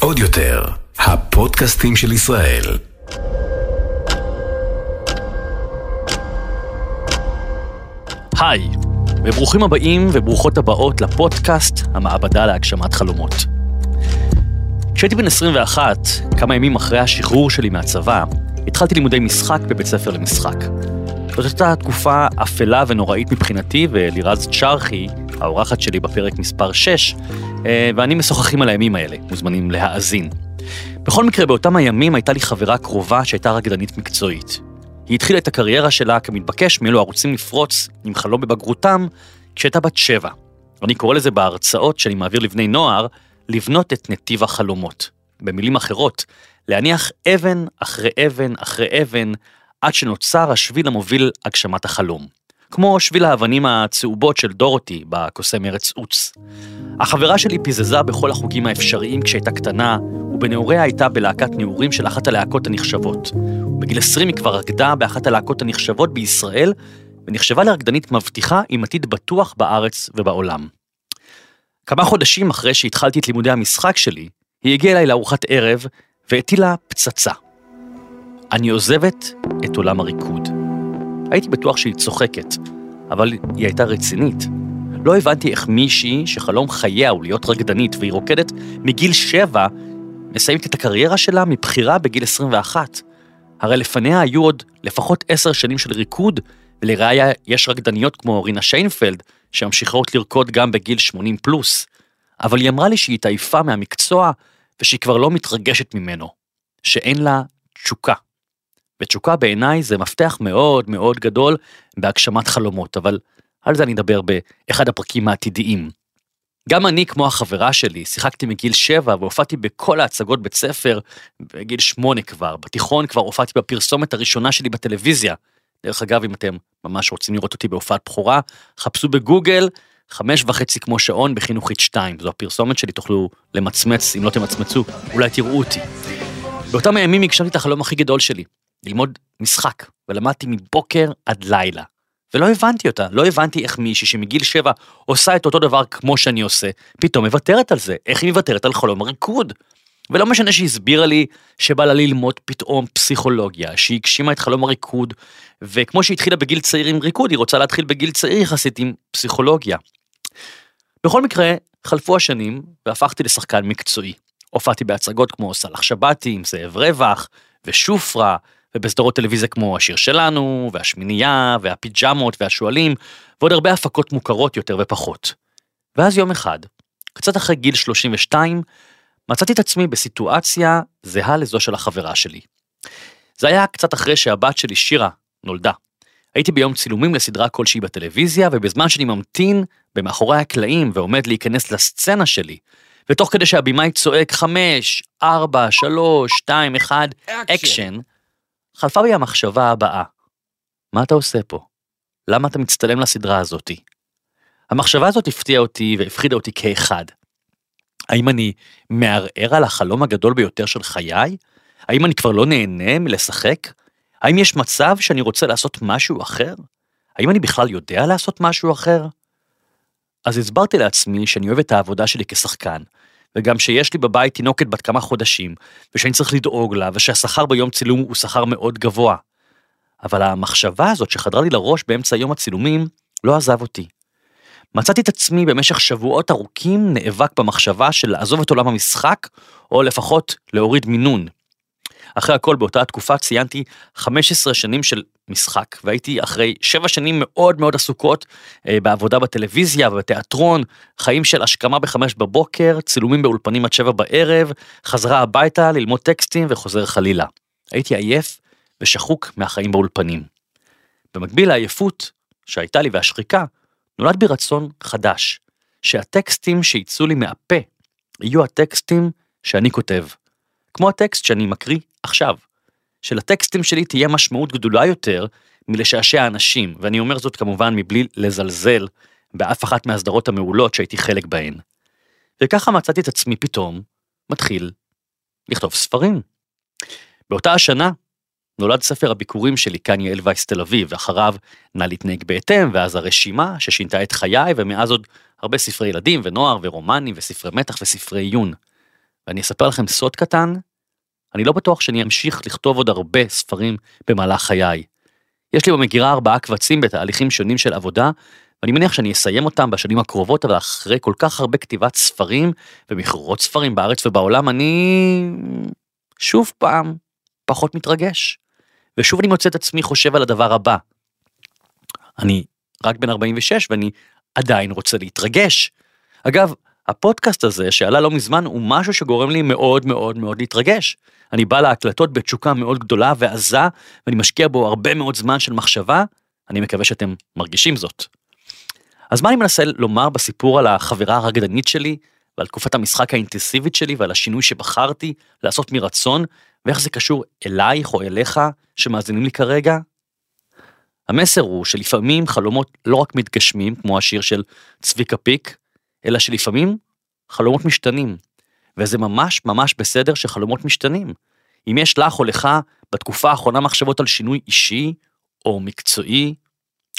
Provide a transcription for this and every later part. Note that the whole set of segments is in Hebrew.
עוד יותר, הפודקאסטים של ישראל. היי, וברוכים הבאים וברוכות הבאות לפודקאסט המעבדה להגשמת חלומות. כשהייתי בן 21, כמה ימים אחרי השחרור שלי מהצבא, התחלתי לימודי משחק בבית ספר למשחק. זאת הייתה תקופה אפלה ונוראית מבחינתי, ולירז צ'רחי, האורחת שלי בפרק מספר 6, אה, ואני משוחחים על הימים האלה, מוזמנים להאזין. בכל מקרה, באותם הימים הייתה לי חברה קרובה שהייתה רקדנית מקצועית. היא התחילה את הקריירה שלה כמתבקש מאלו ערוצים לפרוץ עם חלום בבגרותם כשהייתה בת שבע. אני קורא לזה בהרצאות שאני מעביר לבני נוער, לבנות את נתיב החלומות. במילים אחרות, להניח אבן אחרי אבן אחרי אבן עד שנוצר השביל המוביל הגשמת החלום. כמו שביל האבנים הצהובות של דורותי בקוסם ארץ עוץ. החברה שלי פיזזה בכל החוגים האפשריים כשהייתה קטנה, ובנעוריה הייתה בלהקת נעורים של אחת הלהקות הנחשבות. בגיל 20 היא כבר רקדה באחת הלהקות הנחשבות בישראל, ונחשבה לרקדנית מבטיחה עם עתיד בטוח בארץ ובעולם. כמה חודשים אחרי שהתחלתי את לימודי המשחק שלי, היא הגיעה אליי לארוחת ערב והטילה פצצה. אני עוזבת את עולם הריקוד. הייתי בטוח שהיא צוחקת, אבל היא הייתה רצינית. לא הבנתי איך מישהי שחלום חייה הוא להיות רקדנית והיא רוקדת מגיל שבע, מסיימת את הקריירה שלה מבחירה בגיל 21. הרי לפניה היו עוד לפחות עשר שנים של ריקוד, ולראיה יש רקדניות כמו רינה שיינפלד, שממשיכות לרקוד גם בגיל 80 פלוס. אבל היא אמרה לי שהיא התעייפה מהמקצוע, ושהיא כבר לא מתרגשת ממנו. שאין לה תשוקה. ותשוקה בעיניי זה מפתח מאוד מאוד גדול בהגשמת חלומות, אבל על זה אני אדבר באחד הפרקים העתידיים. גם אני, כמו החברה שלי, שיחקתי מגיל שבע והופעתי בכל ההצגות בית ספר בגיל שמונה כבר. בתיכון כבר הופעתי בפרסומת הראשונה שלי בטלוויזיה. דרך אגב, אם אתם ממש רוצים לראות אותי בהופעת בכורה, חפשו בגוגל חמש וחצי כמו שעון בחינוכית שתיים. זו הפרסומת שלי, תוכלו למצמץ, אם לא תמצמצו, אולי תראו אותי. באותם הימים הגשמתי את החלום הכי גדול שלי, ללמוד משחק, ולמדתי מבוקר עד לילה. ולא הבנתי אותה, לא הבנתי איך מישהי שמגיל שבע עושה את אותו דבר כמו שאני עושה, פתאום מוותרת על זה, איך היא מוותרת על חלום הריקוד. ולא משנה שהיא הסבירה לי שבא לה ללמוד פתאום פסיכולוגיה, שהיא הגשימה את חלום הריקוד, וכמו שהיא התחילה בגיל צעיר עם ריקוד, היא רוצה להתחיל בגיל צעיר יחסית עם פסיכולוגיה. בכל מקרה, חלפו השנים והפכתי לשחקן מקצועי. הופעתי בהצגות כמו סאלח שבתי עם זאב רווח, ושופרה, ובסדרות טלוויזיה כמו השיר שלנו, והשמינייה, והפיג'מות, והשועלים, ועוד הרבה הפקות מוכרות יותר ופחות. ואז יום אחד, קצת אחרי גיל 32, מצאתי את עצמי בסיטואציה זהה לזו של החברה שלי. זה היה קצת אחרי שהבת שלי, שירה, נולדה. הייתי ביום צילומים לסדרה כלשהי בטלוויזיה, ובזמן שאני ממתין במאחורי הקלעים ועומד להיכנס לסצנה שלי, ותוך כדי שהבימאי צועק חמש, ארבע, שלוש, שתיים, אחד, אקשן, חלפה בי המחשבה הבאה, מה אתה עושה פה? למה אתה מצטלם לסדרה הזאתי? המחשבה הזאת הפתיעה אותי והפחידה אותי כאחד. האם אני מערער על החלום הגדול ביותר של חיי? האם אני כבר לא נהנה מלשחק? האם יש מצב שאני רוצה לעשות משהו אחר? האם אני בכלל יודע לעשות משהו אחר? אז הסברתי לעצמי שאני אוהב את העבודה שלי כשחקן, וגם שיש לי בבית תינוקת בת כמה חודשים, ושאני צריך לדאוג לה, ושהשכר ביום צילום הוא שכר מאוד גבוה. אבל המחשבה הזאת שחדרה לי לראש באמצע יום הצילומים, לא עזב אותי. מצאתי את עצמי במשך שבועות ארוכים נאבק במחשבה של לעזוב את עולם המשחק, או לפחות להוריד מינון. אחרי הכל באותה תקופה ציינתי 15 שנים של משחק, והייתי אחרי 7 שנים מאוד מאוד עסוקות אה, בעבודה בטלוויזיה ובתיאטרון, חיים של השכמה בחמש בבוקר, צילומים באולפנים עד 7 בערב, חזרה הביתה ללמוד טקסטים וחוזר חלילה. הייתי עייף ושחוק מהחיים באולפנים. במקביל לעייפות שהייתה לי והשחיקה, נולד בי רצון חדש, שהטקסטים שיצאו לי מהפה יהיו הטקסטים שאני כותב. כמו הטקסט שאני מקריא עכשיו. שלטקסטים שלי תהיה משמעות גדולה יותר מלשעשע אנשים, ואני אומר זאת כמובן מבלי לזלזל באף אחת מהסדרות המעולות שהייתי חלק בהן. וככה מצאתי את עצמי פתאום מתחיל לכתוב ספרים. באותה השנה נולד ספר הביקורים שלי, כאן יעל וייס תל אביב, ואחריו נא להתנהג בהתאם, ואז הרשימה ששינתה את חיי, ומאז עוד הרבה ספרי ילדים ונוער ורומנים וספרי מתח וספרי עיון. ואני אספר לכם סוד קטן, אני לא בטוח שאני אמשיך לכתוב עוד הרבה ספרים במהלך חיי. יש לי במגירה ארבעה קבצים בתהליכים שונים של עבודה, ואני מניח שאני אסיים אותם בשנים הקרובות, אבל אחרי כל כך הרבה כתיבת ספרים ומכרות ספרים בארץ ובעולם, אני שוב פעם פחות מתרגש. ושוב אני מוצא את עצמי חושב על הדבר הבא. אני רק בן 46 ואני עדיין רוצה להתרגש. אגב, הפודקאסט הזה שעלה לא מזמן הוא משהו שגורם לי מאוד מאוד מאוד להתרגש. אני בא להקלטות בתשוקה מאוד גדולה ועזה ואני משקיע בו הרבה מאוד זמן של מחשבה, אני מקווה שאתם מרגישים זאת. אז מה אני מנסה לומר בסיפור על החברה הרקדנית שלי ועל תקופת המשחק האינטנסיבית שלי ועל השינוי שבחרתי לעשות מרצון ואיך זה קשור אלייך או אליך שמאזינים לי כרגע? המסר הוא שלפעמים חלומות לא רק מתגשמים, כמו השיר של צביקה פיק, אלא שלפעמים חלומות משתנים. וזה ממש ממש בסדר שחלומות משתנים. אם יש לך או לך בתקופה האחרונה מחשבות על שינוי אישי או מקצועי,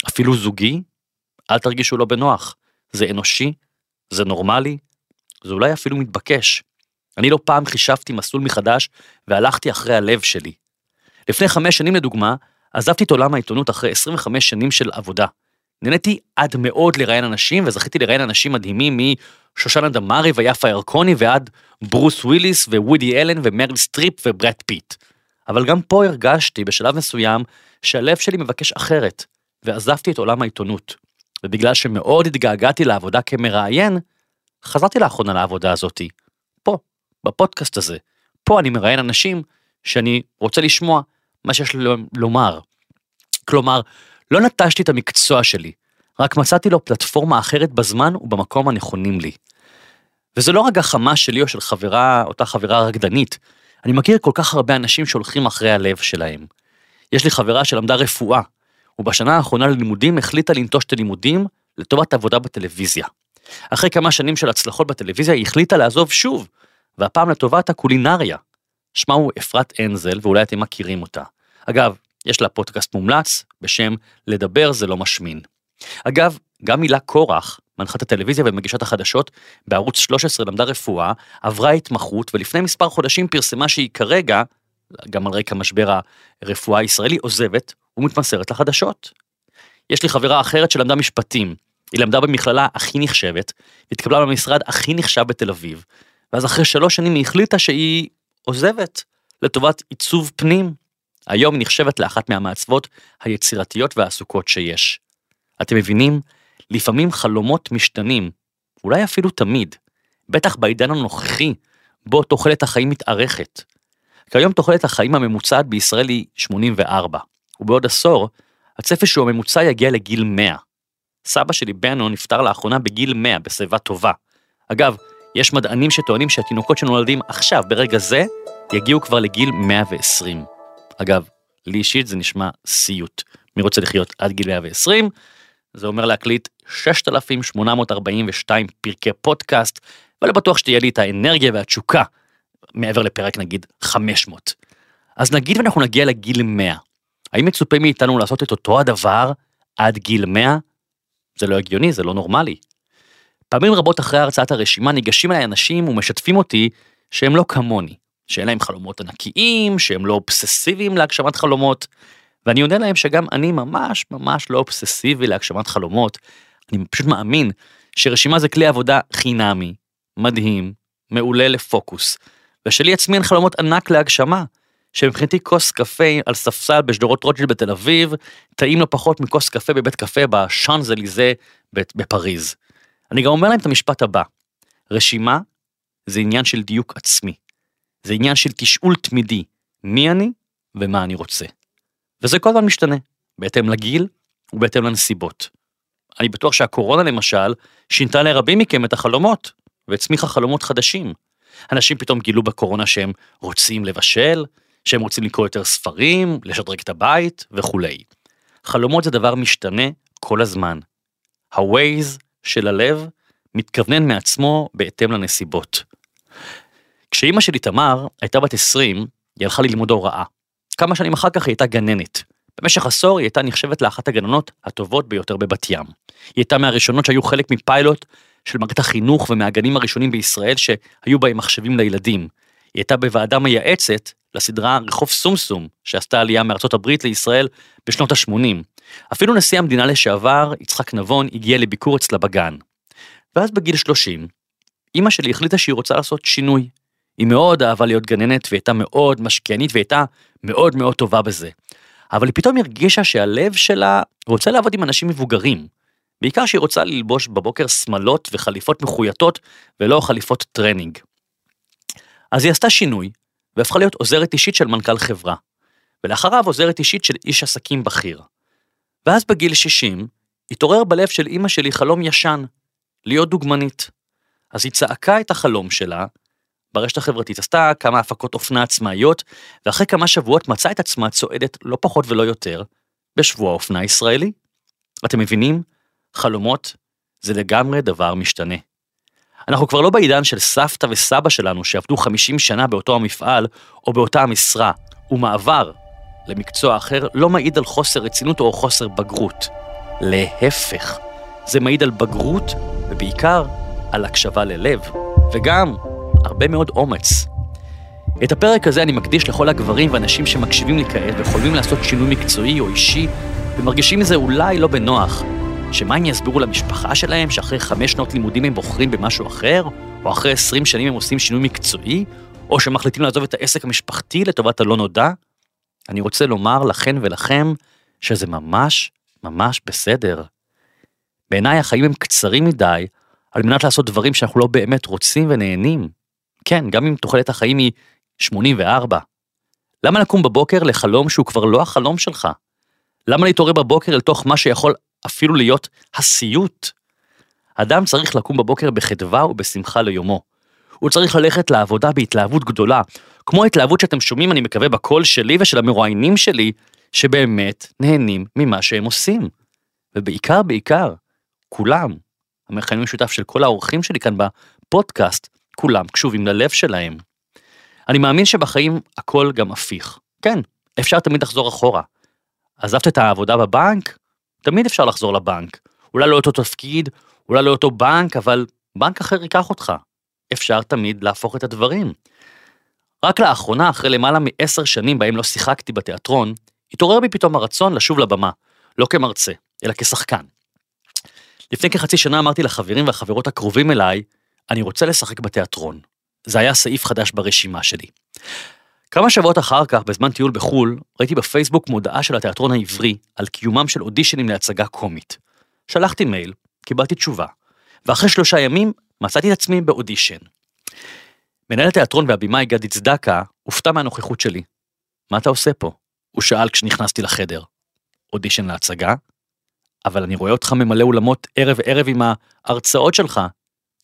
אפילו זוגי, אל תרגישו לא בנוח. זה אנושי, זה נורמלי, זה אולי אפילו מתבקש. אני לא פעם חישבתי מסלול מחדש והלכתי אחרי הלב שלי. לפני חמש שנים לדוגמה, עזבתי את עולם העיתונות אחרי 25 שנים של עבודה. נהניתי עד מאוד לראיין אנשים, וזכיתי לראיין אנשים מדהימים משושנה דמארי ויפה ירקוני ועד ברוס וויליס ווודי אלן ומריל סטריפ וברד פיט. אבל גם פה הרגשתי בשלב מסוים שהלב שלי מבקש אחרת, ועזבתי את עולם העיתונות. ובגלל שמאוד התגעגעתי לעבודה כמראיין, חזרתי לאחרונה לעבודה הזאתי. פה, בפודקאסט הזה. פה אני מראיין אנשים שאני רוצה לשמוע מה שיש לי לומר. כלומר, לא נטשתי את המקצוע שלי, רק מצאתי לו פלטפורמה אחרת בזמן ובמקום הנכונים לי. וזה לא רק גחמה שלי או של חברה, אותה חברה רקדנית, אני מכיר כל כך הרבה אנשים שהולכים אחרי הלב שלהם. יש לי חברה שלמדה רפואה, ובשנה האחרונה ללימודים החליטה לנטוש את הלימודים לטובת עבודה בטלוויזיה. אחרי כמה שנים של הצלחות בטלוויזיה היא החליטה לעזוב שוב, והפעם לטובת הקולינריה. שמה הוא אפרת אנזל, ואולי אתם מכירים אותה. אגב, יש לה פודקאסט מומלץ בשם לדבר זה לא משמין. אגב, גם מילה קורח, מנחת הטלוויזיה ומגישת החדשות, בערוץ 13 למדה רפואה, עברה התמחות ולפני מספר חודשים פרסמה שהיא כרגע, גם על רקע משבר הרפואה הישראלי, עוזבת ומתמסרת לחדשות. יש לי חברה אחרת שלמדה משפטים, היא למדה במכללה הכי נחשבת, התקבלה במשרד הכי נחשב בתל אביב, ואז אחרי שלוש שנים היא החליטה שהיא עוזבת לטובת עיצוב פנים. היום היא נחשבת לאחת מהמעצבות היצירתיות והעסוקות שיש. אתם מבינים? לפעמים חלומות משתנים, אולי אפילו תמיד, בטח בעידן הנוכחי, בו תוחלת החיים מתארכת. כיום תוחלת החיים הממוצעת בישראל היא 84, ובעוד עשור, הצפי שהוא הממוצע יגיע לגיל 100. סבא שלי בנו נפטר לאחרונה בגיל 100 בשיבה טובה. אגב, יש מדענים שטוענים שהתינוקות שנולדים עכשיו, ברגע זה, יגיעו כבר לגיל 120. אגב, לי אישית זה נשמע סיוט. מי רוצה לחיות עד גיל 120? זה אומר להקליט 6,842 פרקי פודקאסט, ולא בטוח שתהיה לי את האנרגיה והתשוקה מעבר לפרק נגיד 500. אז נגיד ואנחנו נגיע לגיל 100, האם מצופה מאיתנו לעשות את אותו הדבר עד גיל 100? זה לא הגיוני, זה לא נורמלי. פעמים רבות אחרי הרצאת הרשימה ניגשים אליי אנשים ומשתפים אותי שהם לא כמוני, שאין להם חלומות ענקיים, שהם לא אובססיביים להגשמת חלומות, ואני עונה להם שגם אני ממש ממש לא אובססיבי להגשמת חלומות, אני פשוט מאמין שרשימה זה כלי עבודה חינמי, מדהים, מעולה לפוקוס, ושלי עצמי אין חלומות ענק להגשמה, שמבחינתי כוס קפה על ספסל בשדרות רוטשילד בתל אביב, טעים לא פחות מכוס קפה בבית קפה בשאנזליזה בפריז. אני גם אומר להם את המשפט הבא, רשימה זה עניין של דיוק עצמי. זה עניין של תשאול תמידי, מי אני ומה אני רוצה. וזה כל הזמן משתנה, בהתאם לגיל ובהתאם לנסיבות. אני בטוח שהקורונה למשל, שינתה לרבים מכם את החלומות, והצמיחה חלומות חדשים. אנשים פתאום גילו בקורונה שהם רוצים לבשל, שהם רוצים לקרוא יותר ספרים, לשדרג את הבית וכולי. חלומות זה דבר משתנה כל הזמן. ה-Waze של הלב מתכוונן מעצמו בהתאם לנסיבות. כשאימא שלי תמר הייתה בת 20, היא הלכה ללמוד הוראה. כמה שנים אחר כך היא הייתה גננת. במשך עשור היא הייתה נחשבת לאחת הגננות הטובות ביותר בבת ים. היא הייתה מהראשונות שהיו חלק מפיילוט של מערכת החינוך ומהגנים הראשונים בישראל שהיו בהם מחשבים לילדים. היא הייתה בוועדה מייעצת לסדרה רחוב סומסום, שעשתה עלייה מארצות הברית לישראל בשנות ה-80. אפילו נשיא המדינה לשעבר, יצחק נבון, הגיע לביקור אצלה בגן. ואז בגיל 30, אימא שלי החליטה שהיא רוצה לעשות שינוי. היא מאוד אהבה להיות גננת והייתה מאוד משקיענית והייתה מאוד מאוד טובה בזה. אבל היא פתאום הרגישה שהלב שלה רוצה לעבוד עם אנשים מבוגרים. בעיקר שהיא רוצה ללבוש בבוקר שמלות וחליפות מחויטות ולא חליפות טרנינג. אז היא עשתה שינוי והפכה להיות עוזרת אישית של מנכ"ל חברה. ולאחריו עוזרת אישית של איש עסקים בכיר. ואז בגיל 60 התעורר בלב של אימא שלי חלום ישן, להיות דוגמנית. אז היא צעקה את החלום שלה ברשת החברתית, עשתה כמה הפקות אופנה עצמאיות, ואחרי כמה שבועות מצאה את עצמה צועדת לא פחות ולא יותר בשבוע אופנה ישראלי. אתם מבינים? חלומות זה לגמרי דבר משתנה. אנחנו כבר לא בעידן של סבתא וסבא שלנו שעבדו 50 שנה באותו המפעל או באותה המשרה, ומעבר למקצוע אחר לא מעיד על חוסר רצינות או חוסר בגרות. להפך, זה מעיד על בגרות ובעיקר על הקשבה ללב, וגם הרבה מאוד אומץ. את הפרק הזה אני מקדיש לכל הגברים ואנשים שמקשיבים לי כעת וחולמים לעשות שינוי מקצועי או אישי ומרגישים מזה אולי לא בנוח. שמה הם יסבירו למשפחה שלהם שאחרי חמש שנות לימודים הם בוחרים במשהו אחר, או אחרי עשרים שנים הם עושים שינוי מקצועי, או שמחליטים לעזוב את העסק המשפחתי לטובת הלא נודע? אני רוצה לומר לכן ולכם שזה ממש ממש בסדר. בעיניי החיים הם קצרים מדי על מנת לעשות דברים שאנחנו לא באמת רוצים ונהנים. כן, גם אם תוחלת החיים היא 84. למה לקום בבוקר לחלום שהוא כבר לא החלום שלך? למה להתעורר בבוקר אל תוך מה שיכול אפילו להיות הסיוט? אדם צריך לקום בבוקר בחדווה ובשמחה ליומו. הוא צריך ללכת לעבודה בהתלהבות גדולה, כמו ההתלהבות שאתם שומעים, אני מקווה, בקול שלי ושל המרואיינים שלי, שבאמת נהנים ממה שהם עושים. ובעיקר, בעיקר, כולם, המכנה המשותף של כל האורחים שלי כאן בפודקאסט, כולם קשובים ללב שלהם. אני מאמין שבחיים הכל גם הפיך. כן, אפשר תמיד לחזור אחורה. עזבת את העבודה בבנק? תמיד אפשר לחזור לבנק. אולי לא אותו תפקיד, אולי לא אותו בנק, אבל בנק אחר ייקח אותך. אפשר תמיד להפוך את הדברים. רק לאחרונה, אחרי למעלה מעשר שנים בהם לא שיחקתי בתיאטרון, התעורר בי פתאום הרצון לשוב לבמה, לא כמרצה, אלא כשחקן. לפני כחצי שנה אמרתי לחברים והחברות הקרובים אליי, אני רוצה לשחק בתיאטרון. זה היה סעיף חדש ברשימה שלי. כמה שבועות אחר כך, בזמן טיול בחו"ל, ראיתי בפייסבוק מודעה של התיאטרון העברי על קיומם של אודישנים להצגה קומית. שלחתי מייל, קיבלתי תשובה, ואחרי שלושה ימים מצאתי את עצמי באודישן. מנהל התיאטרון והבימאי גדי צדקה הופתע מהנוכחות שלי. מה אתה עושה פה? הוא שאל כשנכנסתי לחדר. אודישן להצגה? אבל אני רואה אותך ממלא אולמות ערב ערב עם ההרצאות שלך.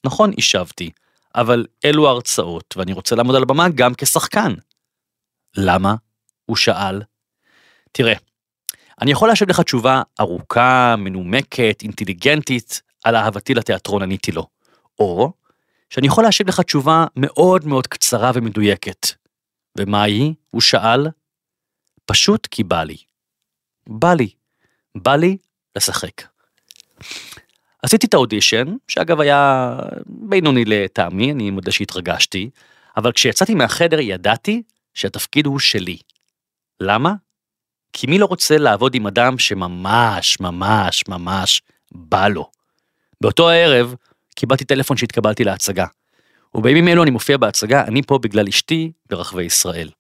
נכון, השבתי, אבל אלו ההרצאות, ואני רוצה לעמוד על הבמה גם כשחקן. למה? הוא שאל. תראה, אני יכול להשיב לך תשובה ארוכה, מנומקת, אינטליגנטית, על אהבתי לתיאטרון עניתי לו. או שאני יכול להשיב לך תשובה מאוד מאוד קצרה ומדויקת. ומה היא? הוא שאל. פשוט כי בא לי. בא לי. בא לי לשחק. עשיתי את האודישן, שאגב היה בינוני לטעמי, אני מודה שהתרגשתי, אבל כשיצאתי מהחדר ידעתי שהתפקיד הוא שלי. למה? כי מי לא רוצה לעבוד עם אדם שממש ממש ממש בא לו. באותו הערב קיבלתי טלפון שהתקבלתי להצגה. ובימים אלו אני מופיע בהצגה, אני פה בגלל אשתי ברחבי ישראל.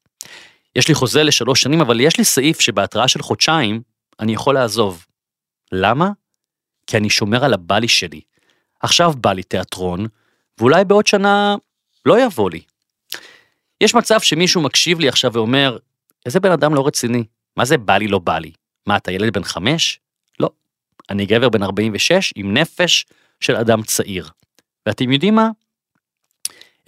יש לי חוזה לשלוש שנים, אבל יש לי סעיף שבהתראה של חודשיים אני יכול לעזוב. למה? כי אני שומר על הבא לי שלי. עכשיו בא לי תיאטרון, ואולי בעוד שנה לא יבוא לי. יש מצב שמישהו מקשיב לי עכשיו ואומר, איזה בן אדם לא רציני, מה זה בא לי לא בא לי? מה, אתה ילד בן חמש? לא. אני גבר בן 46 עם נפש של אדם צעיר. ואתם יודעים מה?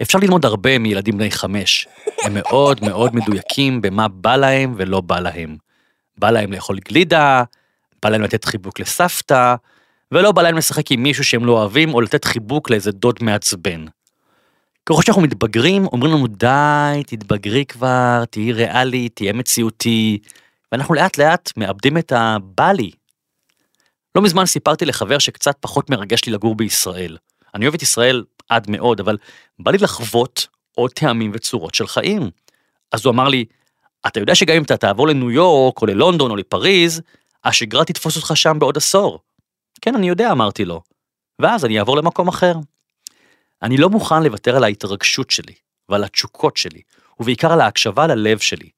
אפשר ללמוד הרבה מילדים בני חמש. הם מאוד מאוד מדויקים במה בא להם ולא בא להם. בא להם לאכול גלידה, בא להם לתת חיבוק לסבתא, ולא בא להם לשחק עם מישהו שהם לא אוהבים, או לתת חיבוק לאיזה דוד מעצבן. ככל שאנחנו מתבגרים, אומרים לנו די, תתבגרי כבר, תהיי ריאלי, תהיה מציאותי, ואנחנו לאט לאט מאבדים את הבא לי. לא מזמן סיפרתי לחבר שקצת פחות מרגש לי לגור בישראל. אני אוהב את ישראל עד מאוד, אבל בא לי לחוות עוד טעמים וצורות של חיים. אז הוא אמר לי, אתה יודע שגם אם אתה תעבור לניו יורק, או ללונדון, או לפריז, השגרה תתפוס אותך שם בעוד עשור. כן, אני יודע, אמרתי לו. ואז אני אעבור למקום אחר. אני לא מוכן לוותר על ההתרגשות שלי, ועל התשוקות שלי, ובעיקר על ההקשבה ללב שלי.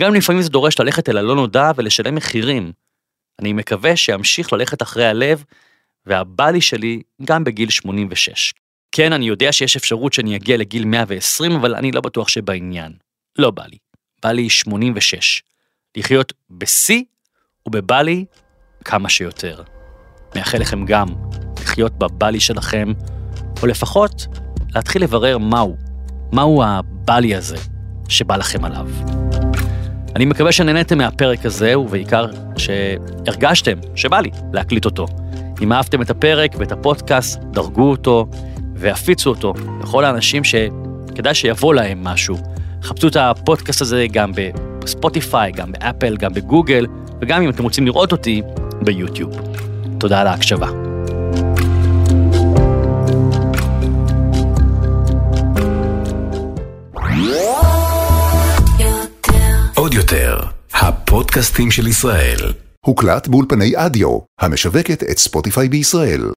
גם אם לפעמים זה דורש ללכת אל הלא נודע ולשלם מחירים. אני מקווה שאמשיך ללכת אחרי הלב, והבלי שלי גם בגיל 86. כן, אני יודע שיש אפשרות שאני אגיע לגיל 120, אבל אני לא בטוח שבעניין. לא בא לי. בא לי 86. לחיות בשיא ובבלי כמה שיותר. מאחל לכם גם לחיות בבלי שלכם, או לפחות להתחיל לברר מהו, מהו הבלי הזה שבא לכם עליו. אני מקווה שנהניתם מהפרק הזה, ובעיקר שהרגשתם שבא לי להקליט אותו. אם אהבתם את הפרק ואת הפודקאסט, דרגו אותו והפיצו אותו לכל האנשים שכדאי שיבוא להם משהו. חפשו את הפודקאסט הזה גם בספוטיפיי, גם באפל, גם בגוגל, וגם אם אתם רוצים לראות אותי, ביוטיוב. תודה על ההקשבה. עוד יותר, הפודקאסטים של ישראל. הוקלט באולפני אדיו, המשווקת את ספוטיפיי בישראל.